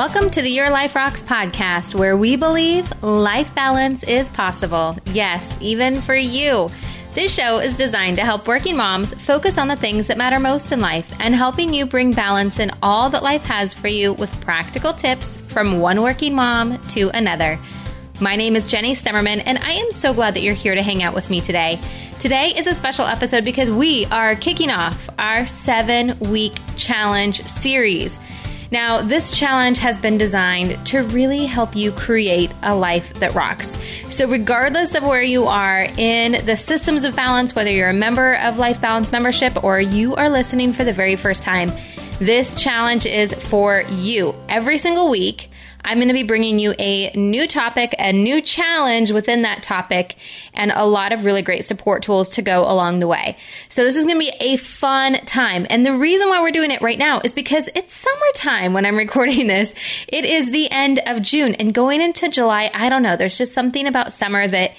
Welcome to the Your Life Rocks podcast, where we believe life balance is possible. Yes, even for you. This show is designed to help working moms focus on the things that matter most in life and helping you bring balance in all that life has for you with practical tips from one working mom to another. My name is Jenny Stemmerman, and I am so glad that you're here to hang out with me today. Today is a special episode because we are kicking off our seven week challenge series. Now, this challenge has been designed to really help you create a life that rocks. So, regardless of where you are in the systems of balance, whether you're a member of Life Balance membership or you are listening for the very first time, this challenge is for you. Every single week, I'm going to be bringing you a new topic, a new challenge within that topic, and a lot of really great support tools to go along the way. So, this is going to be a fun time. And the reason why we're doing it right now is because it's summertime when I'm recording this. It is the end of June and going into July. I don't know. There's just something about summer that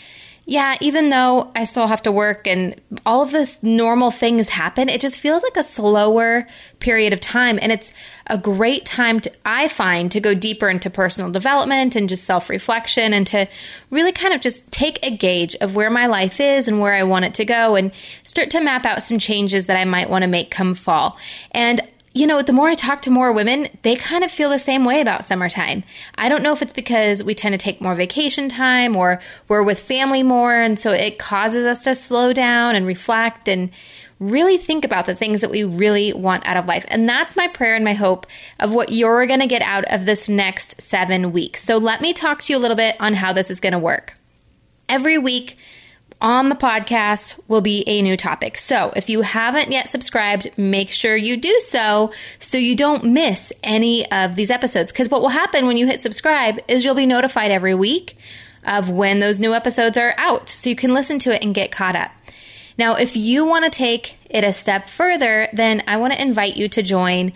yeah, even though I still have to work and all of the normal things happen, it just feels like a slower period of time. And it's a great time to, I find, to go deeper into personal development and just self reflection and to really kind of just take a gauge of where my life is and where I want it to go and start to map out some changes that I might want to make come fall. And you know, the more I talk to more women, they kind of feel the same way about summertime. I don't know if it's because we tend to take more vacation time or we're with family more, and so it causes us to slow down and reflect and really think about the things that we really want out of life. And that's my prayer and my hope of what you're going to get out of this next seven weeks. So let me talk to you a little bit on how this is going to work. Every week, on the podcast will be a new topic. So if you haven't yet subscribed, make sure you do so so you don't miss any of these episodes. Because what will happen when you hit subscribe is you'll be notified every week of when those new episodes are out so you can listen to it and get caught up. Now, if you want to take it a step further, then I want to invite you to join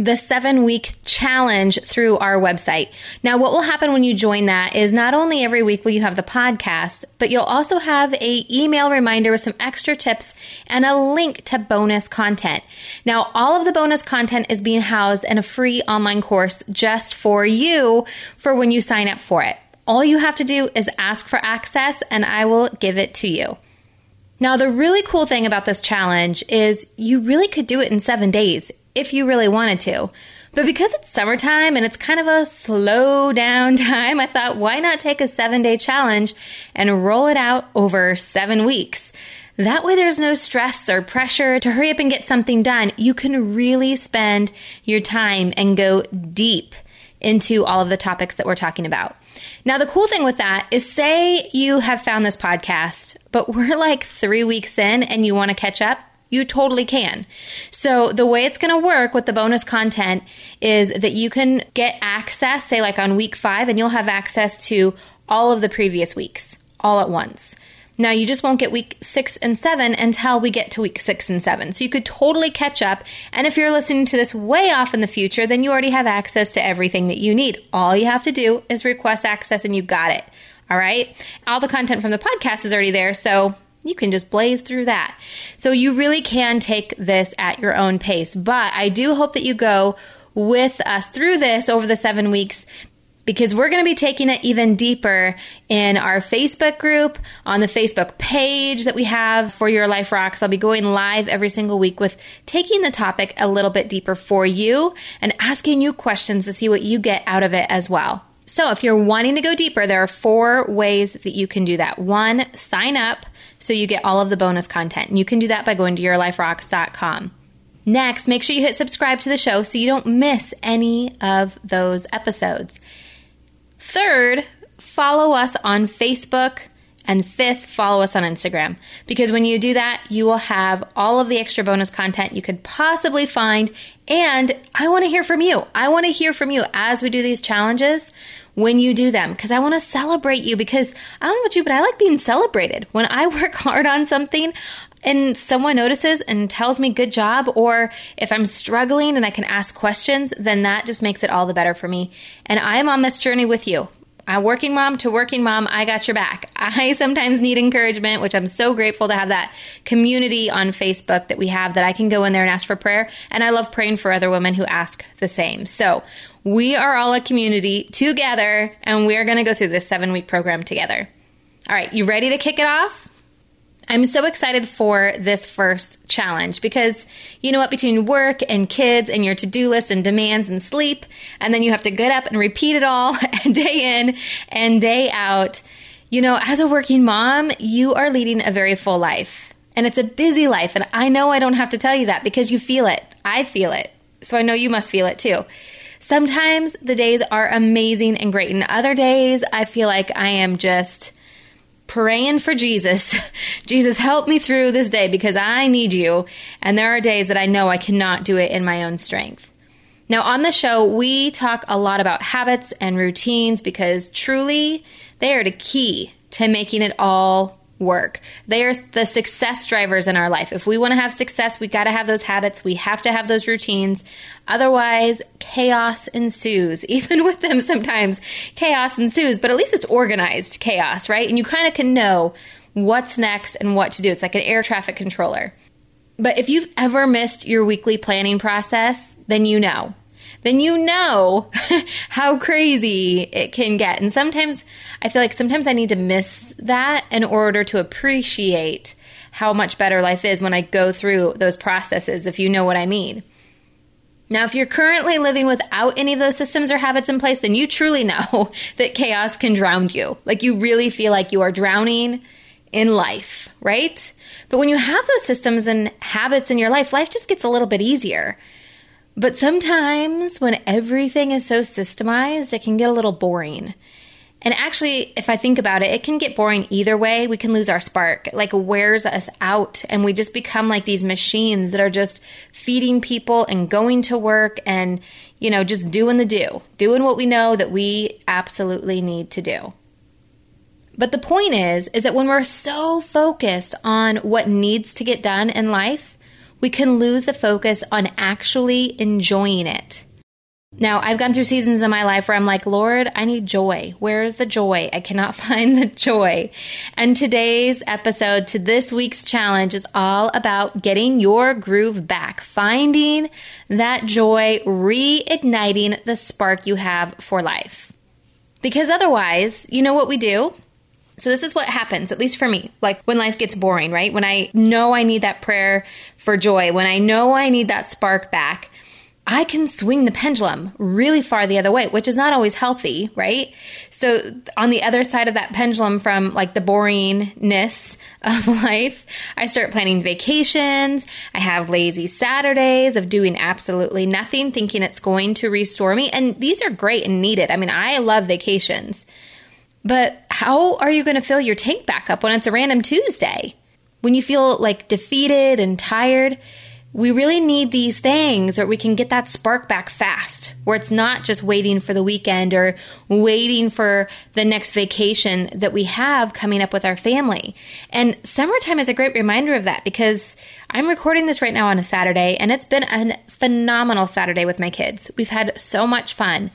the seven week challenge through our website. Now, what will happen when you join that is not only every week will you have the podcast, but you'll also have a email reminder with some extra tips and a link to bonus content. Now, all of the bonus content is being housed in a free online course just for you for when you sign up for it. All you have to do is ask for access and I will give it to you. Now, the really cool thing about this challenge is you really could do it in seven days if you really wanted to. But because it's summertime and it's kind of a slow down time, I thought, why not take a seven day challenge and roll it out over seven weeks? That way, there's no stress or pressure to hurry up and get something done. You can really spend your time and go deep into all of the topics that we're talking about. Now, the cool thing with that is say you have found this podcast, but we're like three weeks in and you want to catch up you totally can. So, the way it's going to work with the bonus content is that you can get access, say, like on week five, and you'll have access to all of the previous weeks all at once. Now, you just won't get week six and seven until we get to week six and seven. So, you could totally catch up. And if you're listening to this way off in the future, then you already have access to everything that you need. All you have to do is request access, and you got it. All right. All the content from the podcast is already there. So, you can just blaze through that. So you really can take this at your own pace. But I do hope that you go with us through this over the seven weeks because we're going to be taking it even deeper in our Facebook group, on the Facebook page that we have for Your Life Rocks. I'll be going live every single week with taking the topic a little bit deeper for you and asking you questions to see what you get out of it as well. So, if you're wanting to go deeper, there are four ways that you can do that. One, sign up so you get all of the bonus content. And you can do that by going to yourliferocks.com. Next, make sure you hit subscribe to the show so you don't miss any of those episodes. Third, follow us on Facebook. And fifth, follow us on Instagram. Because when you do that, you will have all of the extra bonus content you could possibly find. And I want to hear from you. I want to hear from you as we do these challenges when you do them because I want to celebrate you because I don't know about you, but I like being celebrated. When I work hard on something, and someone notices and tells me good job or if i'm struggling and i can ask questions then that just makes it all the better for me and i'm on this journey with you a working mom to working mom, I got your back. I sometimes need encouragement, which I'm so grateful to have that community on Facebook that we have that I can go in there and ask for prayer. And I love praying for other women who ask the same. So We are all a community together, and we're going to go through this seven week program together. All right, you ready to kick it off? I'm so excited for this first challenge because you know what? Between work and kids and your to do list and demands and sleep, and then you have to get up and repeat it all day in and day out. You know, as a working mom, you are leading a very full life and it's a busy life. And I know I don't have to tell you that because you feel it. I feel it. So I know you must feel it too. Sometimes the days are amazing and great, and other days I feel like I am just praying for Jesus. Jesus, help me through this day because I need you. And there are days that I know I cannot do it in my own strength. Now, on the show, we talk a lot about habits and routines because truly they are the key to making it all work. They are the success drivers in our life. If we want to have success, we got to have those habits. We have to have those routines. Otherwise, chaos ensues. Even with them, sometimes chaos ensues, but at least it's organized chaos, right? And you kind of can know what's next and what to do. It's like an air traffic controller. But if you've ever missed your weekly planning process, then you know then you know how crazy it can get. And sometimes I feel like sometimes I need to miss that in order to appreciate how much better life is when I go through those processes, if you know what I mean. Now, if you're currently living without any of those systems or habits in place, then you truly know that chaos can drown you. Like you really feel like you are drowning in life, right? But when you have those systems and habits in your life, life just gets a little bit easier. But sometimes when everything is so systemized, it can get a little boring. And actually, if I think about it, it can get boring either way. We can lose our spark. It like wears us out and we just become like these machines that are just feeding people and going to work and, you know, just doing the do, doing what we know that we absolutely need to do. But the point is, is that when we're so focused on what needs to get done in life, we can lose the focus on actually enjoying it. Now, I've gone through seasons in my life where I'm like, Lord, I need joy. Where is the joy? I cannot find the joy. And today's episode to this week's challenge is all about getting your groove back, finding that joy, reigniting the spark you have for life. Because otherwise, you know what we do? So this is what happens, at least for me, like when life gets boring, right? When I know I need that prayer for joy, when I know I need that spark back, I can swing the pendulum really far the other way, which is not always healthy, right? So on the other side of that pendulum from like the boringness of life, I start planning vacations. I have lazy Saturdays of doing absolutely nothing, thinking it's going to restore me. And these are great and needed. I mean, I love vacations. But how are you going to fill your tank back up when it's a random Tuesday? When you feel like defeated and tired, we really need these things where we can get that spark back fast, where it's not just waiting for the weekend or waiting for the next vacation that we have coming up with our family. And summertime is a great reminder of that because I'm recording this right now on a Saturday and it's been a phenomenal Saturday with my kids. We've had so much fun.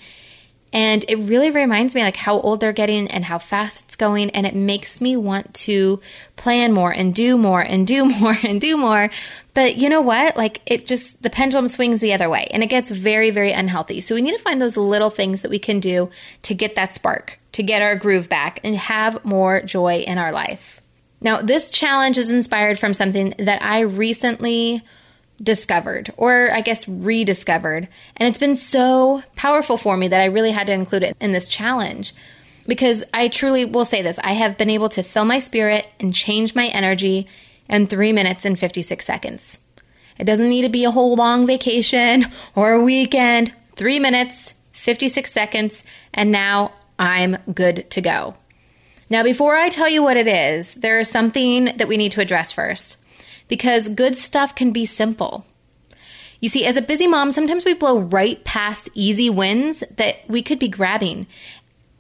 And it really reminds me like how old they're getting and how fast it's going. And it makes me want to plan more and do more and do more and do more. But you know what? Like it just, the pendulum swings the other way and it gets very, very unhealthy. So we need to find those little things that we can do to get that spark, to get our groove back and have more joy in our life. Now, this challenge is inspired from something that I recently discovered, or I guess rediscovered. And it's been so powerful for me that I really had to include it in this challenge. Because I truly will say this I have been able to fill my spirit and change my energy in three minutes and 56 seconds. It doesn't need to be a whole long vacation or a weekend. Three minutes, 56 seconds, and now I'm good to go. Now, before I tell you what it is, there is something that we need to address first because good stuff can be simple. You see, as a busy mom, sometimes we blow right past easy wins that we could be grabbing.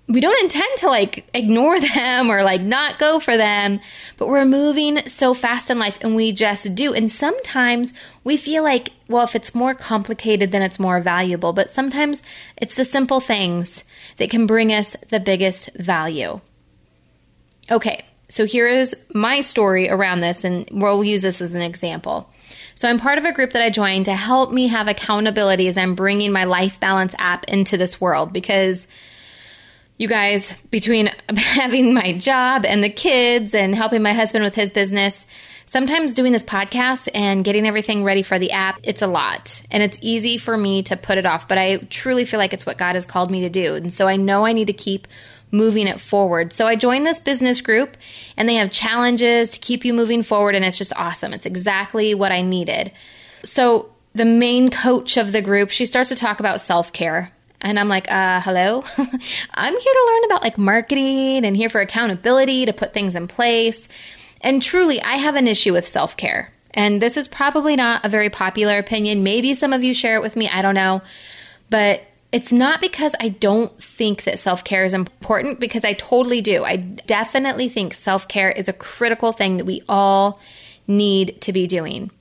We don't intend to like ignore them or like not go for them, but we're moving so fast in life and we just do. And sometimes we feel like, well, if it's more complicated, then it's more valuable. But sometimes it's the simple things that can bring us the biggest value. Okay, so here is my story around this, and we'll use this as an example. So I'm part of a group that I joined to help me have accountability as I'm bringing my life balance app into this world because you guys, between having my job and the kids and helping my husband with his business, sometimes doing this podcast and getting everything ready for the app, it's a lot. And it's easy for me to put it off, but I truly feel like it's what God has called me to do. And so I know I need to keep moving it forward. So I joined this business group and they have challenges to keep you moving forward and it's just awesome. It's exactly what I needed. So the main coach of the group, she starts to talk about self-care. And I'm like, uh, hello? I'm here to learn about like marketing and here for accountability to put things in place. And truly, I have an issue with self care. And this is probably not a very popular opinion. Maybe some of you share it with me. I don't know. But it's not because I don't think that self care is important, because I totally do. I definitely think self care is a critical thing that we all need to be doing.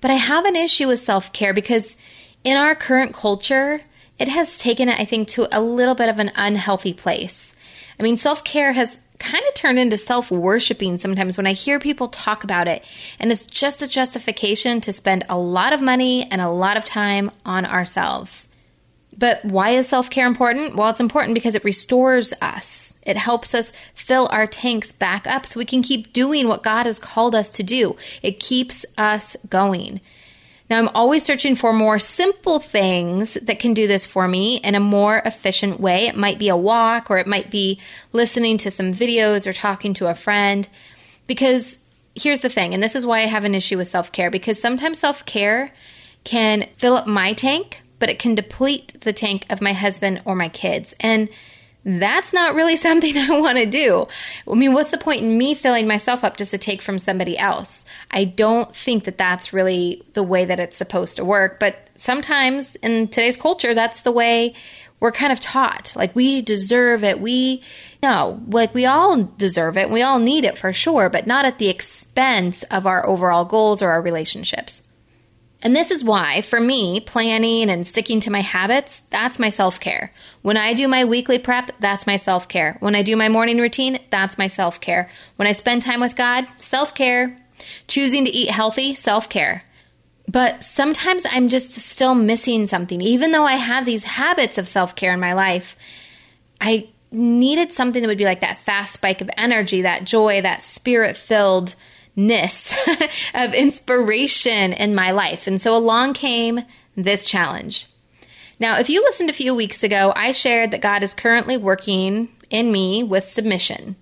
But I have an issue with self care because in our current culture, it has taken it, I think, to a little bit of an unhealthy place. I mean, self care has kind of turned into self worshiping sometimes when I hear people talk about it. And it's just a justification to spend a lot of money and a lot of time on ourselves. But why is self care important? Well, it's important because it restores us. It helps us fill our tanks back up so we can keep doing what God has called us to do. It keeps us going. Now, I'm always searching for more simple things that can do this for me in a more efficient way. It might be a walk, or it might be listening to some videos or talking to a friend. Because here's the thing, and this is why I have an issue with self care, because sometimes self care can fill up my tank but it can deplete the tank of my husband or my kids. And that's not really something I want to do. I mean, what's the point in me filling myself up just to take from somebody else? I don't think that that's really the way that it's supposed to work. But sometimes in today's culture, that's the way we're kind of taught. Like we deserve it. We no, like we all deserve it. We all need it for sure, but not at the expense of our overall goals or our relationships. And this is why, for me, planning and sticking to my habits, that's my self care. When I do my weekly prep, that's my self care. When I do my morning routine, that's my self care. When I spend time with God, self care. Choosing to eat healthy, self care. But sometimes I'm just still missing something. Even though I have these habits of self care in my life, I needed something that would be like that fast spike of energy, that joy, that spirit filled ness of inspiration in my life. And so along came this challenge. Now, if you listened a few weeks ago, I shared that God is currently working in me with submission.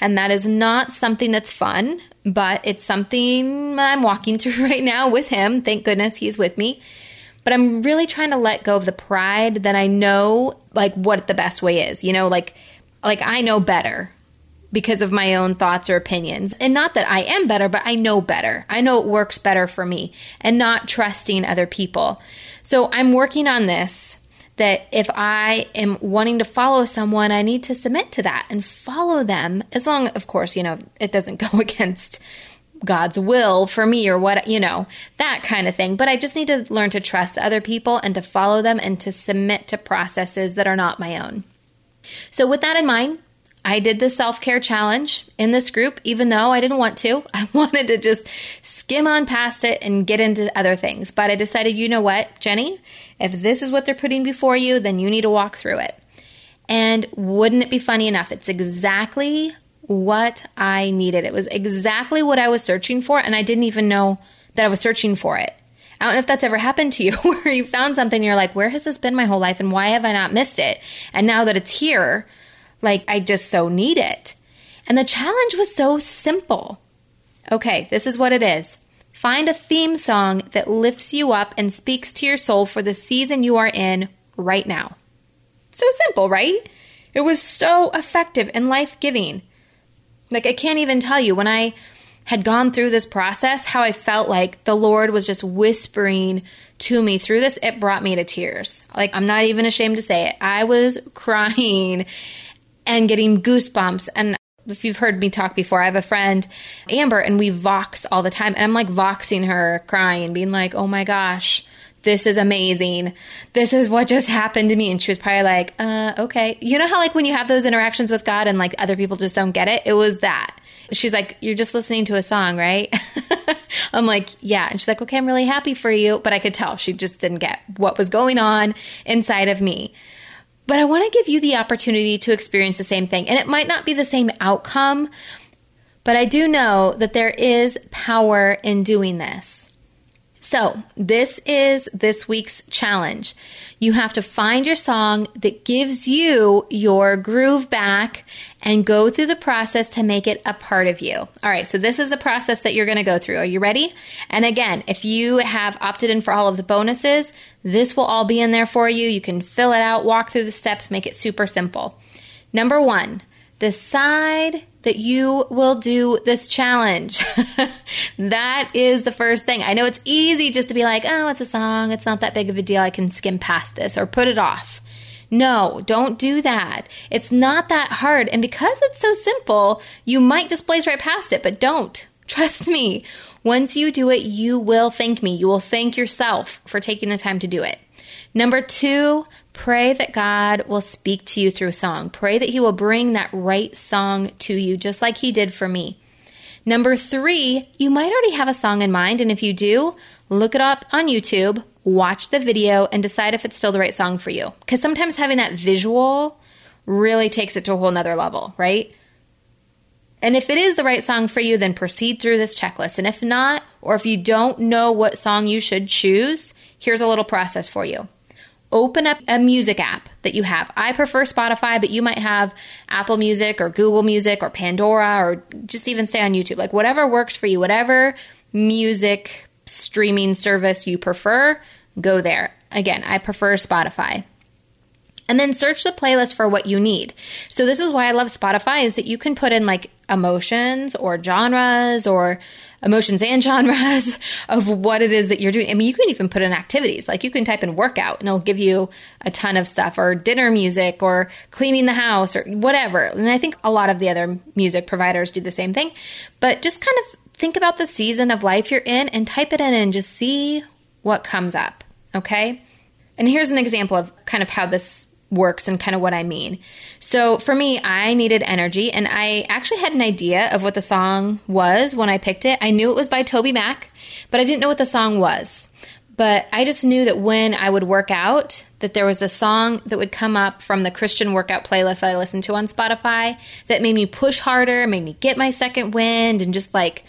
And that is not something that's fun, but it's something I'm walking through right now with Him. Thank goodness He's with me. But I'm really trying to let go of the pride that I know, like, what the best way is. You know, like, like I know better because of my own thoughts or opinions. And not that I am better, but I know better. I know it works better for me and not trusting other people. So I'm working on this that if I am wanting to follow someone, I need to submit to that and follow them as long, of course, you know, it doesn't go against God's will for me or what, you know, that kind of thing. But I just need to learn to trust other people and to follow them and to submit to processes that are not my own. So, with that in mind, I did the self care challenge in this group, even though I didn't want to. I wanted to just skim on past it and get into other things. But I decided, you know what, Jenny, if this is what they're putting before you, then you need to walk through it. And wouldn't it be funny enough? It's exactly what I needed. It was exactly what I was searching for, and I didn't even know that I was searching for it. I don't know if that's ever happened to you where you found something, you're like, where has this been my whole life, and why have I not missed it? And now that it's here, like, I just so need it. And the challenge was so simple. Okay, this is what it is. Find a theme song that lifts you up and speaks to your soul for the season you are in right now. So simple, right? It was so effective and life giving. Like, I can't even tell you when I had gone through this process, how I felt like the Lord was just whispering to me through this. It brought me to tears. Like, I'm not even ashamed to say it. I was crying and getting goosebumps. And if you've heard me talk before, I have a friend, Amber, and we vox all the time. And I'm like voxing her, crying, being like, oh my gosh, this is amazing. This is what just happened to me. And she was probably like, uh, okay. You know how, like, when you have those interactions with God and like other people just don't get it? It was that. She's like, You're just listening to a song, right? I'm like, Yeah. And she's like, Okay, I'm really happy for you. But I could tell she just didn't get what was going on inside of me. But I want to give you the opportunity to experience the same thing. And it might not be the same outcome, but I do know that there is power in doing this. So, this is this week's challenge. You have to find your song that gives you your groove back and go through the process to make it a part of you. All right, so this is the process that you're going to go through. Are you ready? And again, if you have opted in for all of the bonuses, this will all be in there for you. You can fill it out, walk through the steps, make it super simple. Number one, decide that you will do this challenge. that is the first thing. I know it's easy just to be like, oh, it's a song. It's not that big of a deal. I can skim past this or put it off. No, don't do that. It's not that hard. And because it's so simple, you might just blaze right past it, but don't. Trust me. Once you do it, you will thank me. You will thank yourself for taking the time to do it. Number two, Pray that God will speak to you through song. Pray that He will bring that right song to you, just like He did for me. Number three, you might already have a song in mind, and if you do, look it up on YouTube, watch the video, and decide if it's still the right song for you. Because sometimes having that visual really takes it to a whole nother level, right? And if it is the right song for you, then proceed through this checklist. And if not, or if you don't know what song you should choose, here's a little process for you open up a music app that you have. I prefer Spotify, but you might have Apple Music or Google Music or Pandora or just even stay on YouTube. Like whatever works for you, whatever music streaming service you prefer, go there. Again, I prefer Spotify. And then search the playlist for what you need. So this is why I love Spotify is that you can put in like emotions or genres or emotions and genres of what it is that you're doing. I mean, you can even put in activities. Like you can type in workout and it'll give you a ton of stuff or dinner music or cleaning the house or whatever. And I think a lot of the other music providers do the same thing. But just kind of think about the season of life you're in and type it in and just see what comes up. Okay. And here's an example of kind of how this works and kind of what I mean. So for me, I needed energy and I actually had an idea of what the song was when I picked it. I knew it was by TobyMac, but I didn't know what the song was. But I just knew that when I would work out, that there was a song that would come up from the Christian workout playlist I listened to on Spotify that made me push harder, made me get my second wind and just like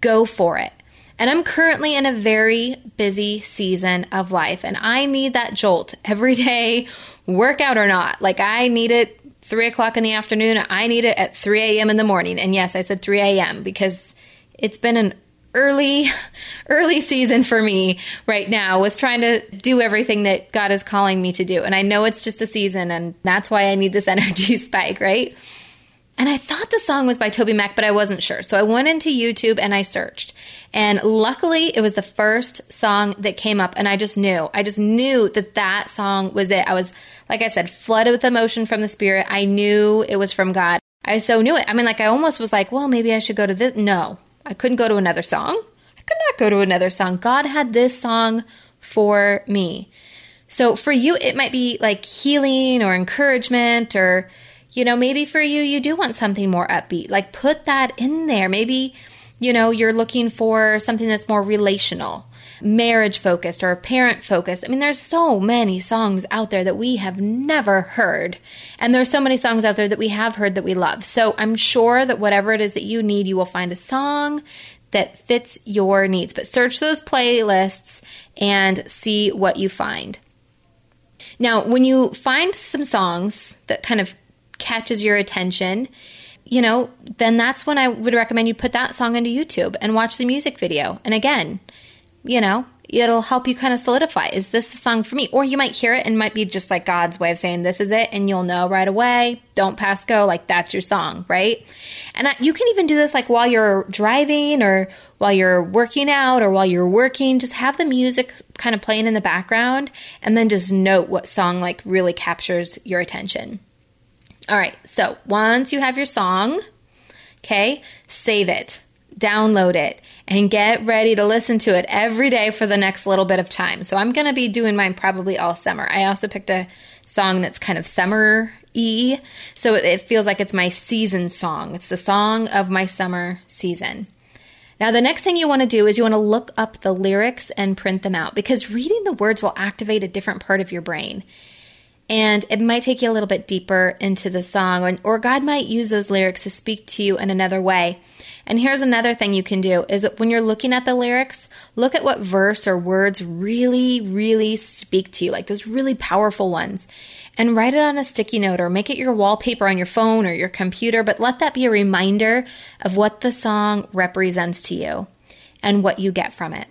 go for it. And I'm currently in a very busy season of life, and I need that jolt every day workout or not. Like I need it three o'clock in the afternoon. I need it at 3 a.m. in the morning. And yes, I said 3 a.m. because it's been an early, early season for me right now with trying to do everything that God is calling me to do. And I know it's just a season and that's why I need this energy spike, right? And I thought the song was by TobyMac, but I wasn't sure. So I went into YouTube and I searched. And luckily, it was the first song that came up. And I just knew, I just knew that that song was it. I was, like I said, flooded with emotion from the Spirit. I knew it was from God. I so knew it. I mean, like, I almost was like, well, maybe I should go to this. No, I couldn't go to another song. I could not go to another song. God had this song for me. So for you, it might be like healing or encouragement or, you know, maybe for you, you do want something more upbeat. Like put that in there. Maybe, you know, you're looking for something that's more relational, marriage focused, or parent focused. I mean, there's so many songs out there that we have never heard. And there's so many songs out there that we have heard that we love. So I'm sure that whatever it is that you need, you will find a song that fits your needs. But search those playlists and see what you find. Now, when you find some songs that kind of catches your attention, you know, then that's when I would recommend you put that song into YouTube and watch the music video. And again, you know, it'll help you kind of solidify is this the song for me? Or you might hear it and might be just like God's way of saying this is it, and you'll know right away. Don't pass go, like that's your song, right? And I, you can even do this like while you're driving or while you're working out or while you're working. Just have the music kind of playing in the background and then just note what song like really captures your attention. All right, so once you have your song, okay, save it, download it, and get ready to listen to it every day for the next little bit of time. So I'm going to be doing mine probably all summer. I also picked a song that's kind of summer E. So it feels like it's my season song. It's the song of my summer season. Now, the next thing you want to do is you want to look up the lyrics and print them out because reading the words will activate a different part of your brain. And it might take you a little bit deeper into the song, or, or God might use those lyrics to speak to you in another way. And here's another thing you can do is when you're looking at the lyrics, look at what verse or words really, really speak to you, like those really powerful ones and write it on a sticky note or make it your wallpaper on your phone or your computer, but let that be a reminder of what the song represents to you and what you get from it.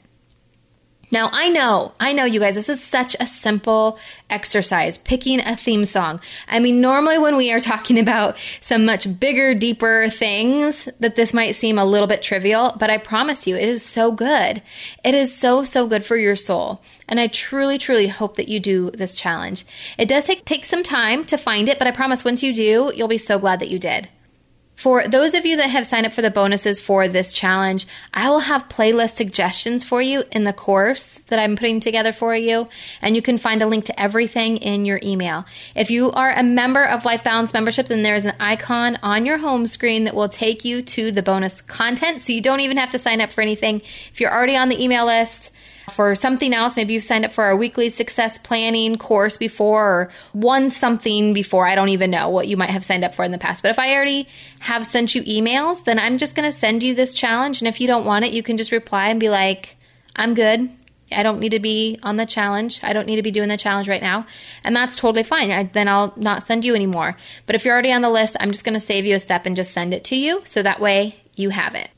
Now, I know, I know, you guys, this is such a simple exercise, picking a theme song. I mean, normally when we are talking about some much bigger, deeper things, that this might seem a little bit trivial, but I promise you, it is so good. It is so, so good for your soul. And I truly, truly hope that you do this challenge. It does take, take some time to find it, but I promise once you do, you'll be so glad that you did. For those of you that have signed up for the bonuses for this challenge, I will have playlist suggestions for you in the course that I'm putting together for you, and you can find a link to everything in your email. If you are a member of Life Balance membership, then there's an icon on your home screen that will take you to the bonus content, so you don't even have to sign up for anything. If you're already on the email list, for something else. Maybe you've signed up for our weekly success planning course before or won something before. I don't even know what you might have signed up for in the past. But if I already have sent you emails, then I'm just going to send you this challenge. And if you don't want it, you can just reply and be like, I'm good. I don't need to be on the challenge. I don't need to be doing the challenge right now. And that's totally fine. I, then I'll not send you anymore. But if you're already on the list, I'm just going to save you a step and just send it to you. So that way you have it.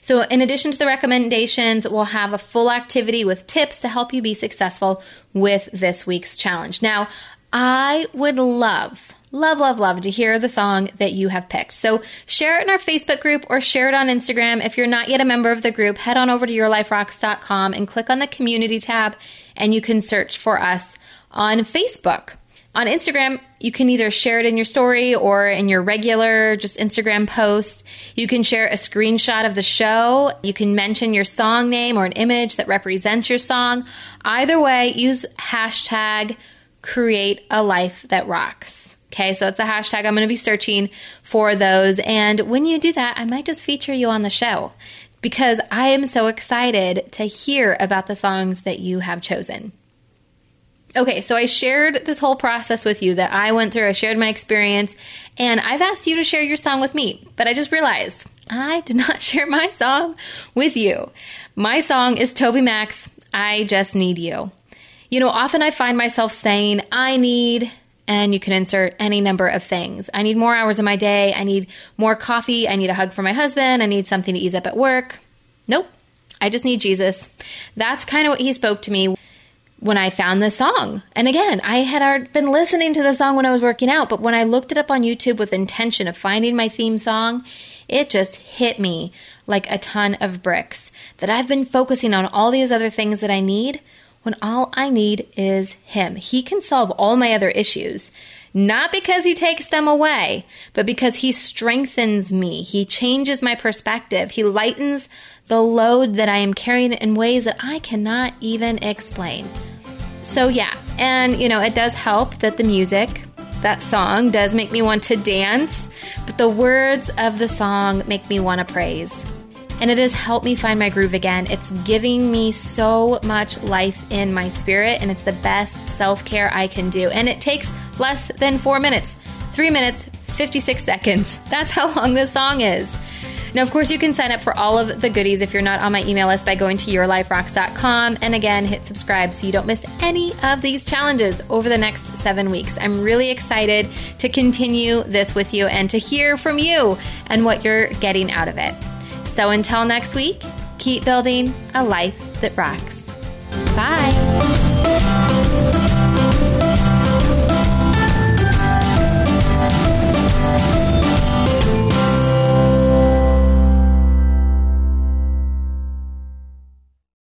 So, in addition to the recommendations, we'll have a full activity with tips to help you be successful with this week's challenge. Now, I would love, love, love, love to hear the song that you have picked. So, share it in our Facebook group or share it on Instagram. If you're not yet a member of the group, head on over to yourliferocks.com and click on the community tab, and you can search for us on Facebook. On Instagram, you can either share it in your story or in your regular just Instagram post. You can share a screenshot of the show. You can mention your song name or an image that represents your song. Either way, use hashtag create a life that rocks. Okay, so it's a hashtag. I'm going to be searching for those. And when you do that, I might just feature you on the show because I am so excited to hear about the songs that you have chosen. Okay, so I shared this whole process with you that I went through. I shared my experience, and I've asked you to share your song with me, but I just realized I did not share my song with you. My song is TobyMac's, I Just Need You. You know, often I find myself saying, I need, and you can insert any number of things. I need more hours in my day. I need more coffee. I need a hug from my husband. I need something to ease up at work. Nope. I just need Jesus. That's kind of what he spoke to me when I found this song. And again, I had been listening to the song when I was working out, but when I looked it up on YouTube with intention of finding my theme song, it just hit me like a ton of bricks that I've been focusing on all these other things that I need when all I need is Him. He can solve all my other issues. Not because he takes them away, but because he strengthens me. He changes my perspective. He lightens the load that I am carrying in ways that I cannot even explain. So, yeah, and you know, it does help that the music, that song, does make me want to dance, but the words of the song make me want to praise. And it has helped me find my groove again. It's giving me so much life in my spirit, and it's the best self care I can do. And it takes less than four minutes three minutes, 56 seconds. That's how long this song is. Now, of course, you can sign up for all of the goodies if you're not on my email list by going to yourliferocks.com and again, hit subscribe so you don't miss any of these challenges over the next seven weeks. I'm really excited to continue this with you and to hear from you and what you're getting out of it. So until next week, keep building a life that rocks. Bye.